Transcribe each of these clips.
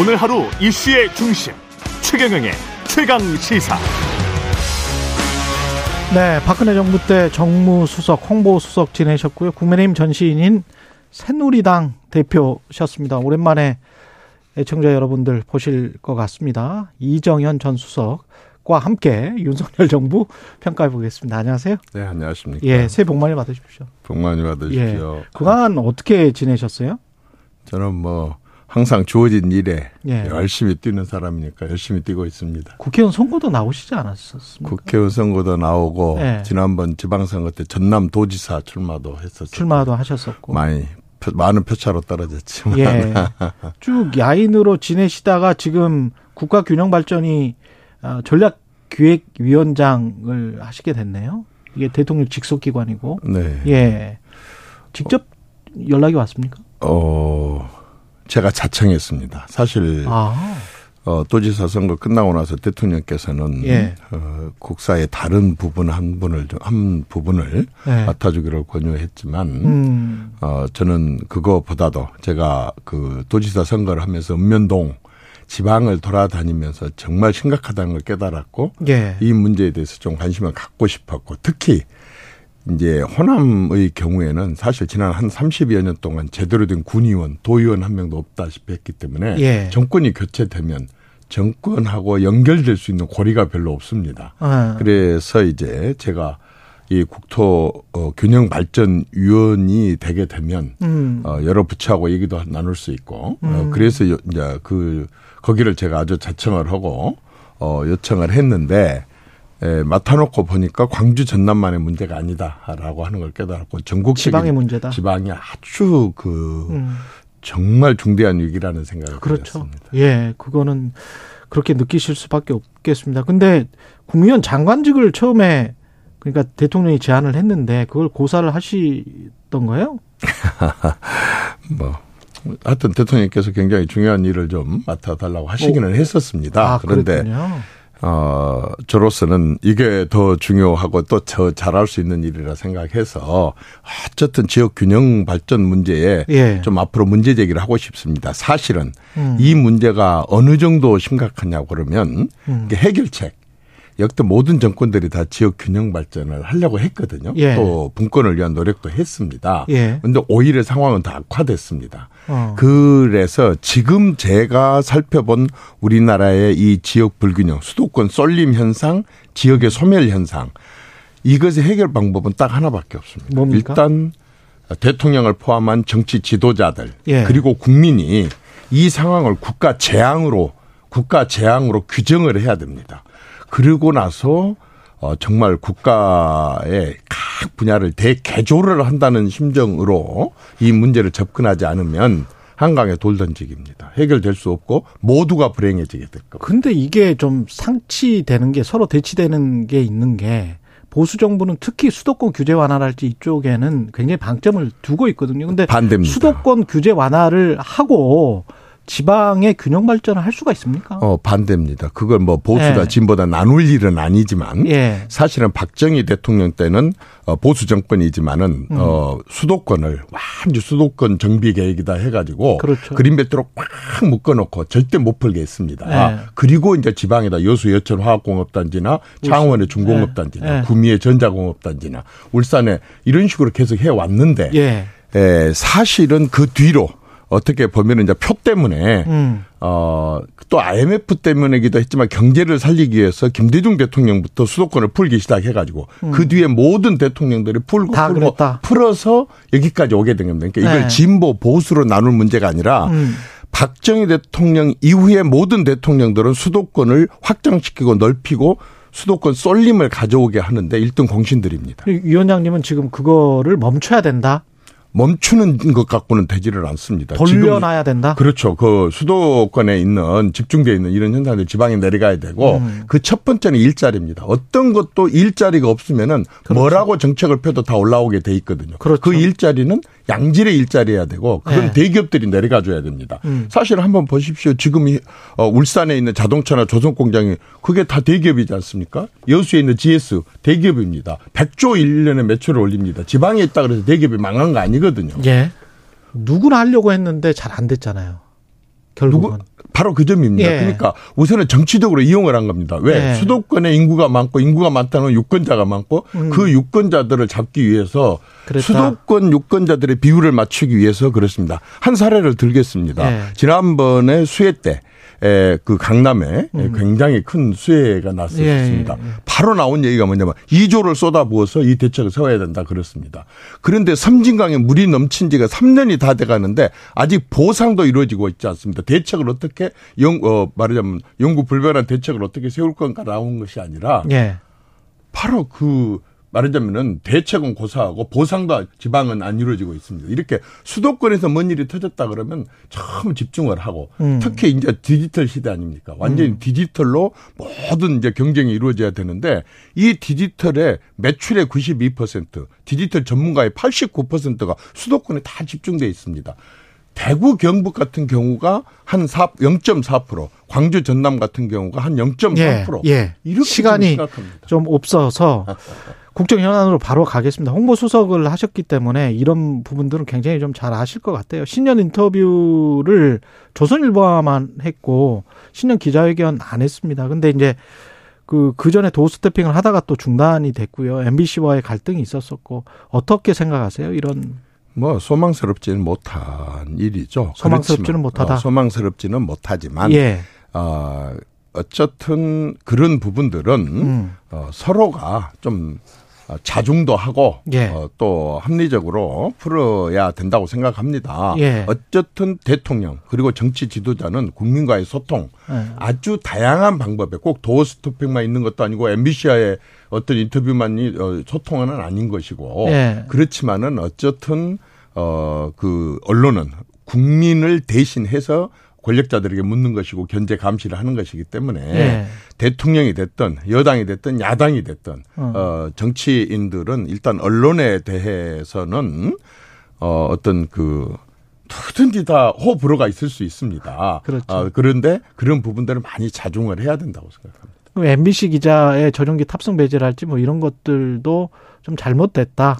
오늘 하루 이슈의 중심 최경영의 최강 시사. 네, 박근혜 정부 때 정무수석, 홍보수석 지내셨고요. 국민의힘 전시인인 새누리당 대표셨습니다. 오랜만에 애청자 여러분들 보실 것 같습니다. 이정현 전 수석과 함께 윤석열 정부 평가해 보겠습니다. 안녕하세요. 네, 안녕하십니까. 예, 새해 복 많이 받으십시오. 복 많이 받으십시오. 예. 그간 어떻게 지내셨어요? 저는 뭐 항상 주어진 일에 예. 열심히 뛰는 사람이니까 열심히 뛰고 있습니다. 국회의원 선거도 나오시지 않았었습니까? 국회의원 선거도 나오고 예. 지난번 지방선거 때 전남 도지사 출마도 했었어요. 출마도 하셨었고. 많이 표- 많은 표차로 떨어졌지만 예. 쭉 야인으로 지내시다가 지금 국가균형발전이 아, 전략기획위원장을 하시게 됐네요. 이게 대통령 직속기관이고. 네. 예. 직접 연락이 왔습니까? 어 제가 자청했습니다. 사실 아, 어, 도지사 선거 끝나고 나서 대통령께서는 예. 어, 국사의 다른 부분 한 분을 좀- 한 부분을 네. 맡아주기를 권유했지만 음, 어, 저는 그거보다도 제가 그 도지사 선거를 하면서 읍면동 지방을 돌아다니면서 정말 심각하다는 걸 깨달았고 예. 이 문제에 대해서 좀 관심을 갖고 싶었고 특히 이제 호남의 경우에는 사실 지난 한 30여 년 동안 제대로 된 군의원, 도의원 한 명도 없다시피 했기 때문에 예. 정권이 교체되면 정권하고 연결될 수 있는 고리가 별로 없습니다. 아, 그래서 이제 제가 이 국토 어, 균형 발전 위원이 되게 되면 음, 어, 여러 부처하고 얘기도 나눌 수 있고 음. 어, 그래서 요- 이제 그 거기를 제가 아주 자청을 하고 어, 요청을 했는데 에, 맡아놓고 보니까 광주 전남만의 문제가 아니다라고 하는 걸 깨달았고 전국적인 지방의 문제다. 지방이 아주 그 음, 정말 중대한 위기라는 생각을 그렇죠. 가졌습니다. 예, 그거는 그렇게 느끼실 수밖에 없겠습니다. 근데 국무위원 장관직을 처음에 그러니까 대통령이 제안을 했는데 그걸 고사를 하시던 거예요? 뭐 하여튼 대통령께서 굉장히 중요한 일을 좀 맡아달라고 하시기는 했었습니다. 아, 그런데 그렇군요. 어, 저로서는 이게 더 중요하고 또 저 잘할 수 있는 일이라 생각해서 어쨌든 지역 균형 발전 문제에 예. 좀 앞으로 문제 제기를 하고 싶습니다. 사실은 음. 이 문제가 어느 정도 심각하냐고 그러면 음. 해결책 역대 모든 정권들이 다 지역 균형 발전을 하려고 했거든요. 예. 또 분권을 위한 노력도 했습니다. 예. 근데 오히려 상황은 더 악화됐습니다. 어. 그래서 지금 제가 살펴본 우리나라의 이 지역 불균형, 수도권 쏠림 현상, 지역의 소멸 현상, 이것의 해결 방법은 딱 하나밖에 없습니다. 뭡니까? 일단 대통령을 포함한 정치 지도자들 예. 그리고 국민이 이 상황을 국가 재앙으로 국가 재앙으로 규정을 해야 됩니다. 그러고 나서 어 정말 국가의 각 분야를 대개조를 한다는 심정으로 이 문제를 접근하지 않으면 한강에 돌 던지기입니다. 해결될 수 없고 모두가 불행해지게 될 겁니다. 근데 이게 좀 상치되는 게 서로 대치되는 게 있는 게 보수 정부는 특히 수도권 규제 완화랄지 이쪽에는 굉장히 방점을 두고 있거든요. 근데 반대입니다. 수도권 규제 완화를 하고 지방의 균형 발전을 할 수가 있습니까? 어 반대입니다. 그걸 뭐 보수다 예. 진보다 나눌 일은 아니지만 예. 사실은 박정희 대통령 때는 어, 보수 정권이지만은 음. 어, 수도권을 완전 수도권 정비 계획이다 해가지고 그렇죠. 그린벨트로 꽉 묶어놓고 절대 못 풀게 했습니다. 네. 그리고 이제 지방에다 여수 여천 화학공업단지나 창원의 중공업단지나 네. 구미의 전자공업단지나 울산에 이런 식으로 계속 해 왔는데 예. 에, 사실은 그 뒤로 어떻게 보면 이제 표 때문에 음. 어, 또 IMF 때문이기도 했지만 경제를 살리기 위해서 김대중 대통령부터 수도권을 풀기 시작해가지고 그 뒤에 모든 대통령들이 풀고 음. 다 풀고 그랬다. 풀어서 여기까지 오게 된 겁니다. 그러니까 이걸 네. 진보 보수로 나눌 문제가 아니라 음. 박정희 대통령 이후에 모든 대통령들은 수도권을 확장시키고 넓히고 수도권 쏠림을 가져오게 하는데 1등 공신들입니다. 위원장님은 지금 그거를 멈춰야 된다. 멈추는 것 갖고는 되지를 않습니다. 돌려놔야 된다. 그렇죠. 그 수도권에 있는 집중되어 있는 이런 현상들이 지방에 내려가야 되고 음. 그첫 번째는 일자리입니다. 어떤 것도 일자리가 없으면은 뭐라고 정책을 펴도 다 올라오게 돼 있거든요. 그렇죠. 그 일자리는 양질의 일자리여야 되고 그건 네. 대기업들이 내려가 줘야 됩니다. 음. 사실 한번 보십시오. 지금 이 어, 울산에 있는 자동차나 조선 공장이 그게 다 대기업이지 않습니까? 여수에 있는 GS 대기업입니다. 100조 1년에 매출을 올립니다. 지방에 있다 그래서 대기업이 망한 거 아니 거든요. 예. 누구나 하려고 했는데 잘 안 됐잖아요. 결국은. 누구 바로 그 점입니다. 예. 그러니까 우선은 정치적으로 이용을 한 겁니다. 왜? 예. 수도권에 인구가 많고 인구가 많다는 유권자가 많고 음. 그 유권자들을 잡기 위해서 그랬다. 수도권 유권자들의 비율을 맞추기 위해서 그렇습니다. 한 사례를 들겠습니다. 예. 지난번에 수해 때 에, 그 강남에 굉장히 큰 수해가 났었습니다. 음. 예, 예, 예. 바로 나온 얘기가 뭐냐면 2조를 쏟아부어서 이 대책을 세워야 된다 그렇습니다. 그런데 섬진강에 물이 넘친 지가 3년이 다 돼 가는데 아직 보상도 이루어지고 있지 않습니다. 대책을 어떻게 영, 어, 말하자면 영구 불변한 대책을 어떻게 세울 건가 나온 것이 아니라 예. 바로 그 말하자면은 대책은 고사하고 보상도 지방은 안 이루어지고 있습니다. 이렇게 수도권에서 뭔 일이 터졌다 그러면 처음 집중을 하고 음. 특히 이제 디지털 시대 아닙니까? 완전히 디지털로 모든 이제 경쟁이 이루어져야 되는데 이 디지털의 매출의 92% 디지털 전문가의 89%가 수도권에 다 집중돼 있습니다. 대구 경북 같은 경우가 한 4, 0.4%, 광주 전남 같은 경우가 한 0.3%. 예. 예. 이렇게 시간이. 좀 없어서 국정 현안으로 바로 가겠습니다. 홍보 수석을 하셨기 때문에 이런 부분들은 굉장히 좀 잘 아실 것 같아요. 신년 인터뷰를 조선일보와만 했고 신년 기자회견 안 했습니다. 근데 이제 그, 그 전에 도스태핑을 하다가 또 중단이 됐고요. MBC와의 갈등이 있었었고 어떻게 생각하세요? 이런 뭐 소망스럽지는 못한 일이죠. 소망스럽지는 그렇지만, 못하다. 어, 소망스럽지는 못하지만 예. 어, 어쨌든 그런 부분들은 음. 어, 서로가 좀 어, 자중도 하고 예. 어, 또 합리적으로 풀어야 된다고 생각합니다. 예. 어쨌든 대통령 그리고 정치 지도자는 국민과의 소통 예. 아주 다양한 방법에 꼭 도어 스토핑만 있는 것도 아니고 MBC와의 어떤 인터뷰만이 어, 소통은 아닌 것이고 예. 그렇지만은 어쨌든 어그 언론은 국민을 대신해서 권력자들에게 묻는 것이고 견제 감시를 하는 것이기 때문에 예. 대통령이 됐든 여당이 됐든 야당이 됐든 어. 어 정치인들은 일단 언론에 대해서는 어 어떤 그 누구든지 다 호불호가 있을 수 있습니다. 그렇죠. 어, 그런데 그런 부분들을 많이 자중을 해야 된다고 생각합니다. 그럼 MBC 기자의 전용기 탑승 배제랄지 뭐 이런 것들도 좀 잘못됐다.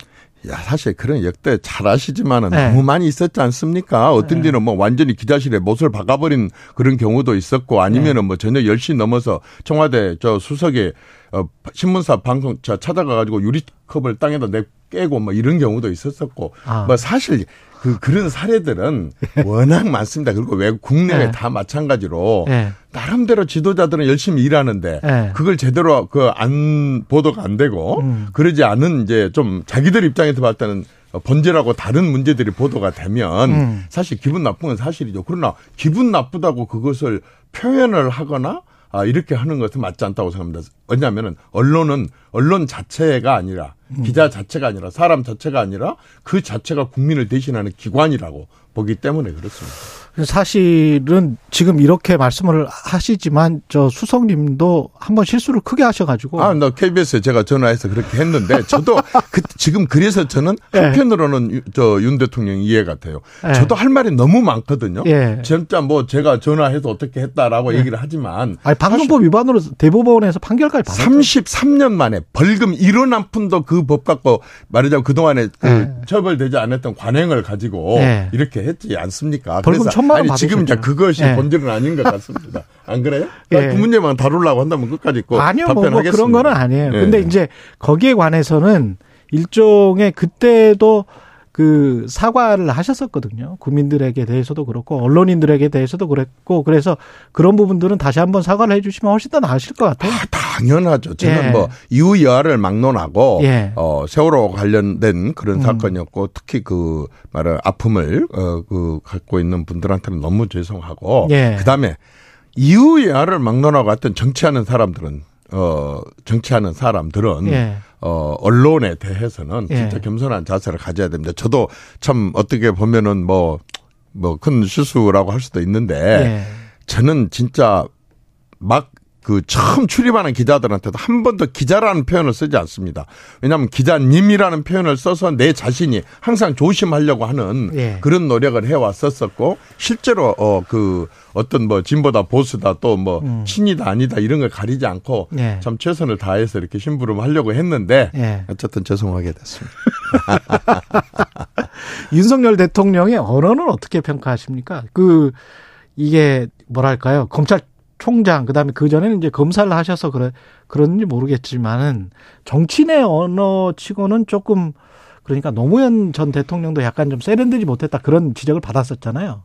야, 사실 그런 역대 잘 아시지만은 네. 너무 많이 있었지 않습니까? 어떤 데는 뭐 완전히 기자실에 못을 박아버린 그런 경우도 있었고 아니면은 뭐 저녁 10시 넘어서 청와대 저 수석에 어, 신문사 방송 저 찾아가가지고 유리컵을 땅에다 내 깨고 뭐 이런 경우도 있었었고 아. 뭐 사실 그 그런 사례들은 워낙 많습니다. 그리고 외국 국내외 네. 다 마찬가지로 예. 나름대로 지도자들은 열심히 일하는데 네. 그걸 제대로 그 안 보도가 안 되고 음. 그러지 않은 이제 좀 자기들 입장에서 봤을 때는 번제라고 다른 문제들이 보도가 되면 음. 사실 기분 나쁜 건 사실이죠. 그러나 기분 나쁘다고 그것을 표현을 하거나 아, 이렇게 하는 것은 맞지 않다고 생각합니다. 왜냐하면은 언론은 언론 자체가 아니라 음. 기자 자체가 아니라 사람 자체가 아니라 그 자체가 국민을 대신하는 기관이라고 보기 때문에 그렇습니다. 사실은 지금 이렇게 말씀을 하시지만 저 수석님도 한번 실수를 크게 하셔가지고 아, 나 KBS에 제가 전화해서 그렇게 했는데 저도 그, 지금 그래서 저는 예. 한편으로는 저 윤 대통령 이해가 돼요. 예. 저도 할 말이 너무 많거든요. 예. 진짜 뭐 제가 전화해서 어떻게 했다라고 얘기를 하지만 아니 방송법 위반으로 대법원에서 판결까지 받았죠. 33년 만에 벌금 1원 한 푼도 그 법 갖고 말하자면 그동안에 그 예. 처벌되지 않았던 관행을 가지고 예. 이렇게 했지 않습니까? 벌금 그래서 천만 원 아니 지금 이제. 그것이 예. 본질은 아닌 것 같습니다. 안 그래요? 예. 그 문제만 다루려고 한다면 끝까지 꼭 아니요, 뭐, 뭐 답변하겠습니다. 그런 거는 아니에요. 예. 근데 이제 거기에 관해서는 일종의 그때도 그 사과를 하셨었거든요. 국민들에게 대해서도 그렇고 언론인들에게 대해서도 그랬고 그래서 그런 부분들은 다시 한번 사과를 해주시면 훨씬 더 나으실 것 같아요. 아, 당연하죠. 저는 예. 뭐 이후 여하를 막론하고 예. 어 세월호 관련된 그런 음. 사건이었고 특히 그 말을 아픔을 어 그 갖고 있는 분들한테는 너무 죄송하고 예. 그다음에 이후 여하를 막론하고 하여튼 정치하는 사람들은 어 정치하는 사람들은 예. 어 언론에 대해서는 예. 진짜 겸손한 자세를 가져야 됩니다. 저도 참 어떻게 보면은 뭐 뭐 큰 실수라고 할 수도 있는데 예. 저는 진짜 막 그 처음 출입하는 기자들한테도 한 번도 기자라는 표현을 쓰지 않습니다. 왜냐하면 기자님이라는 표현을 써서 내 자신이 항상 조심하려고 하는 예. 그런 노력을 해왔었었고 실제로 어 그 어떤 뭐 진보다 보수다 또뭐 음. 친이다 아니다 이런 걸 가리지 않고 예. 참 최선을 다해서 이렇게 심부름 하려고 했는데 예. 어쨌든 죄송하게 됐습니다. 윤석열 대통령의 언어는 어떻게 평가하십니까? 그 이게 뭐랄까요 검찰 총장 그다음에 그 전에는 이제 검사를 하셔서 그래 그런지 모르겠지만은 정치인의 언어치고는 조금 그러니까 노무현 전 대통령도 약간 좀 세련되지 못했다 그런 지적을 받았었잖아요.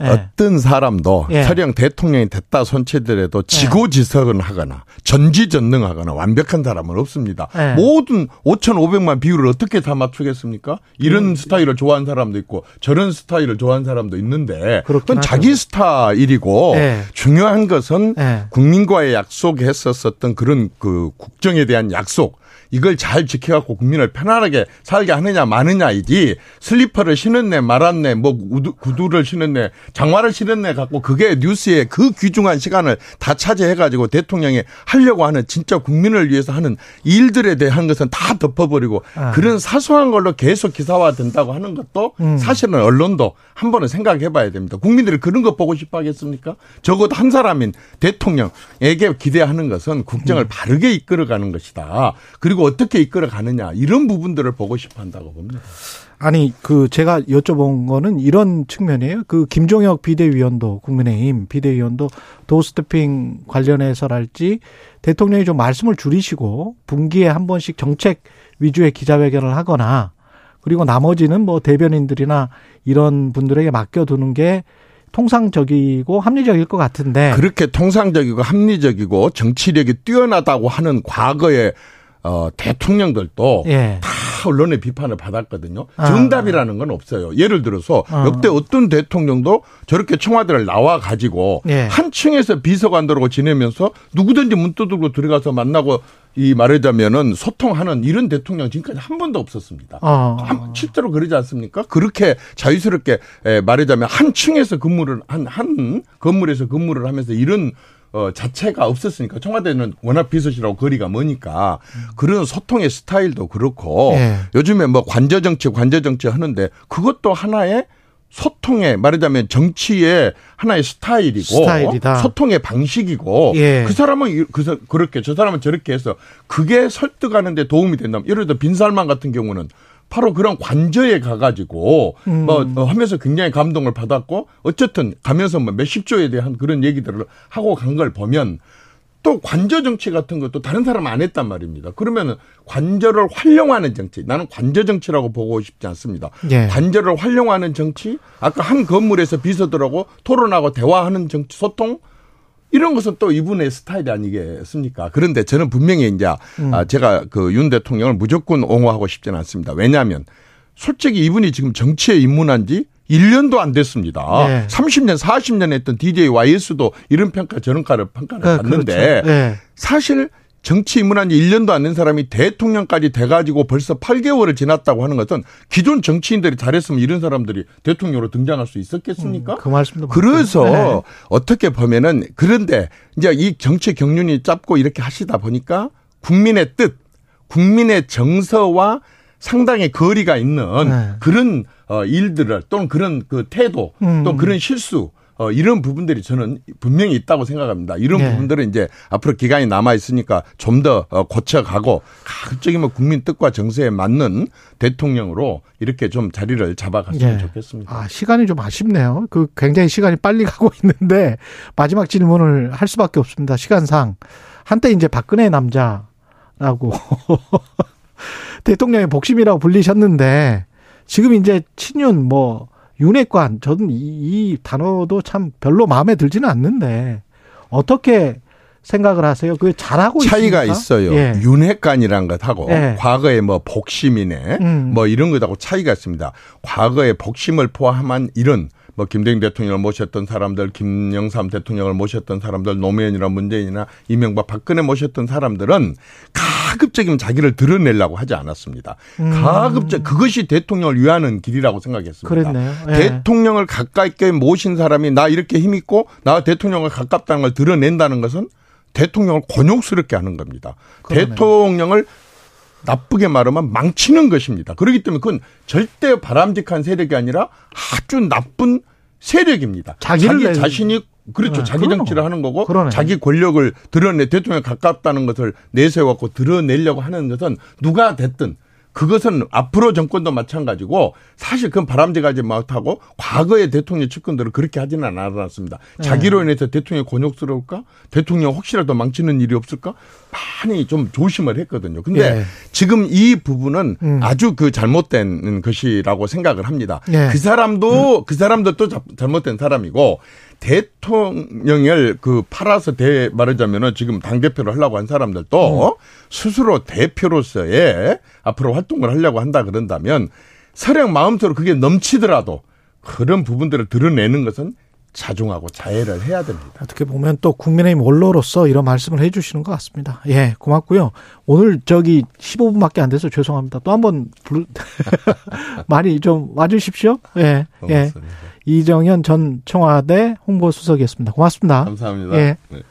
예. 어떤 사람도 예. 설령 대통령이 됐다 손치더라도 지고지석은 하거나 전지전능하거나 완벽한 사람은 없습니다. 예. 모든 5,500만 비율을 어떻게 다 맞추겠습니까? 이런 음. 스타일을 좋아하는 사람도 있고 저런 스타일을 좋아하는 사람도 있는데 그건. 자기 스타일이고 예. 중요한 것은 예. 국민과의 약속했었었던 그런 그 국정에 대한 약속 이걸 잘 지켜갖고 국민을 편안하게 살게 하느냐 마느냐이지 슬리퍼를 신었네 말았네 뭐 구두, 구두를 신었네 장화를 신었네 갖고 그게 뉴스에 그 귀중한 시간을 다 차지해가지고 대통령이 하려고 하는 진짜 국민을 위해서 하는 일들에 대한 것은 다 덮어버리고 아. 그런 사소한 걸로 계속 기사화 된다고 하는 것도 음. 사실은 언론도 한 번은 생각해 봐야 됩니다. 국민들이 그런 거 보고 싶어 하겠습니까? 적어도 한 사람인 대통령에게 기대하는 것은 음. 국정을 바르게 이끌어가는 것이다. 그리고 어떻게 이끌어 가느냐 이런 부분들을 보고 싶어 한다고 봅니다. 아니 그 제가 여쭤본 거는 이런 측면이에요. 그 김종혁 비대위원도 국민의힘 비대위원도 도스태핑 관련해서랄지 대통령이 좀 말씀을 줄이시고 분기에 한 번씩 정책 위주의 기자회견을 하거나 그리고 나머지는 뭐 대변인들이나 이런 분들에게 맡겨두는 게 통상적이고 합리적일 것 같은데 그렇게 통상적이고 합리적이고 정치력이 뛰어나다고 하는 과거의 어, 대통령들도 예. 다 언론의 비판을 받았거든요. 아. 정답이라는 건 없어요. 예를 들어서 어. 역대 어떤 대통령도 저렇게 청와대를 나와 가지고 예. 한 층에서 비서관들하고 지내면서 누구든지 문 두들고 들어가서 만나고 이 말하자면은 소통하는 이런 대통령 지금까지 한 번도 없었습니다. 어. 한- 실제로 그러지 않습니까? 그렇게 자유스럽게 에, 말하자면 한 층에서 근무를 한 한 건물에서 근무를 하면서 이런 어, 자체가 없었으니까 청와대는 워낙 비서실하고 거리가 머니까 그런 소통의 스타일도 그렇고 예. 요즘에 뭐 관저 정치 관저 정치 하는데 그것도 하나의 소통의 말하자면 정치의 하나의 스타일이고 스타일이다. 소통의 방식이고 예. 그 사람은 이- 그 사- 그렇게 저 사람은 저렇게 해서 그게 설득하는데 도움이 된다면 예를 들어 빈살만 같은 경우는 바로 그런 관저에 가가지고 음. 뭐 어, 하면서 굉장히 감동을 받았고 어쨌든 가면서 뭐 몇십 조에 대한 그런 얘기들을 하고 간 걸 보면 또 관저 정치 같은 것도 다른 사람 안 했단 말입니다. 그러면은 관저를 활용하는 정치. 나는 관저 정치라고 보고 싶지 않습니다. 예. 관저를 활용하는 정치. 아까 한 건물에서 비서들하고 토론하고 대화하는 정치 소통. 이런 것은 또 이분의 스타일이 아니겠습니까? 그런데 저는 분명히 이제 아, 제가 그 윤 대통령을 무조건 옹호하고 싶지는 않습니다. 왜냐하면 솔직히 이분이 지금 정치에 입문한 지 1년도 안 됐습니다. 네. 30년, 40년 했던 DJ YS도 이런 평가 저런 평가를 평가를 그, 받는데 그렇죠. 예. 사실 정치 입문한 지 1년도 안 된 사람이 대통령까지 돼가지고 벌써 8개월을 지났다고 하는 것은 기존 정치인들이 잘했으면 이런 사람들이 대통령으로 등장할 수 있었겠습니까? 그 말씀도 그래서. 네. 어떻게 보면은 그런데 이제 이 정치 경륜이 짧고 이렇게 하시다 보니까 국민의 뜻, 국민의 정서와 상당히 거리가 있는 네. 그런 어 일들을 또는 그런 그 태도 음. 또 그런 실수 어 이런 부분들이 저는 분명히 있다고 생각합니다. 이런 네. 부분들은 이제 앞으로 기간이 남아 있으니까 좀더 어, 고쳐가고 가급적이면 국민 뜻과 정서에 맞는 대통령으로 이렇게 좀 자리를 잡아갔으면 예. 좋겠습니다. 아, 시간이 좀 아쉽네요. 그 굉장히 시간이 빨리 가고 있는데 마지막 질문을 할 수밖에 없습니다. 시간상. 한때 이제 박근혜 남자라고 대통령의 복심이라고 불리셨는데 지금 이제 친윤 뭐 윤핵관 저는 이, 이 단어도 참 별로 마음에 들지는 않는데 어떻게 생각을 하세요? 그 잘하고 차이가 있습니까? 있어요. 예. 윤핵관이란 것하고 예. 과거에 뭐 복심이네 음. 뭐 이런 것하고 차이가 있습니다. 과거에 복심을 포함한 이런 뭐 김대중 대통령을 모셨던 사람들, 김영삼 대통령을 모셨던 사람들, 노무현이나 문재인이나 이명박 박근혜 모셨던 사람들은 가급적이면 자기를 드러내려고 하지 않았습니다. 가급적 그것이 대통령을 위하는 길이라고 생각했습니다. 그랬네요. 예. 대통령을 가깝게 모신 사람이 나 이렇게 힘 있고 나 대통령을 가깝다는 걸 드러낸다는 것은 대통령을 곤욕스럽게 하는 겁니다. 그러네요. 대통령을 나쁘게 말하면 망치는 것입니다. 그렇기 때문에 그건 절대 바람직한 세력이 아니라 아주 나쁜 세력입니다. 자기를 자기 내- 자신이 그렇죠. 네, 자기 그럼. 정치를 하는 거고 그러네. 자기 권력을 드러내 대통령 가깝다는 것을 내세워갖고 드러내려고 하는 것은 누가 됐든 그것은 앞으로 정권도 마찬가지고 사실 그건 바람직하지 못하고 과거의 대통령 측근들은 그렇게 하지는 않았습니다. 자기로 인해서 대통령이 곤욕스러울까? 대통령 혹시라도 망치는 일이 없을까? 많이 좀 조심을 했거든요. 근데 예. 지금 이 부분은 음. 아주 그 잘못된 것이라고 생각을 합니다. 예. 그 사람도 그 사람도 또 자- 잘못된 사람이고 대통령을 그 팔아서 대 말하자면은 지금 당 대표를 하려고 한 사람들도 스스로 대표로서의 앞으로 활동을 하려고 한다 그런다면 설령 마음속으로 그게 넘치더라도 그런 부분들을 드러내는 것은 자중하고 자해를 해야 됩니다. 어떻게 보면 또 국민의힘 원로로서 이런 말씀을 해주시는 것 같습니다. 예, 고맙고요. 오늘 저기 15분밖에 안 돼서 죄송합니다. 또 한번 부르 많이 좀 와주십시오. 예, 예. 고맙습니다. 이정현 전 청와대 홍보수석이었습니다. 고맙습니다. 감사합니다. 예. 네.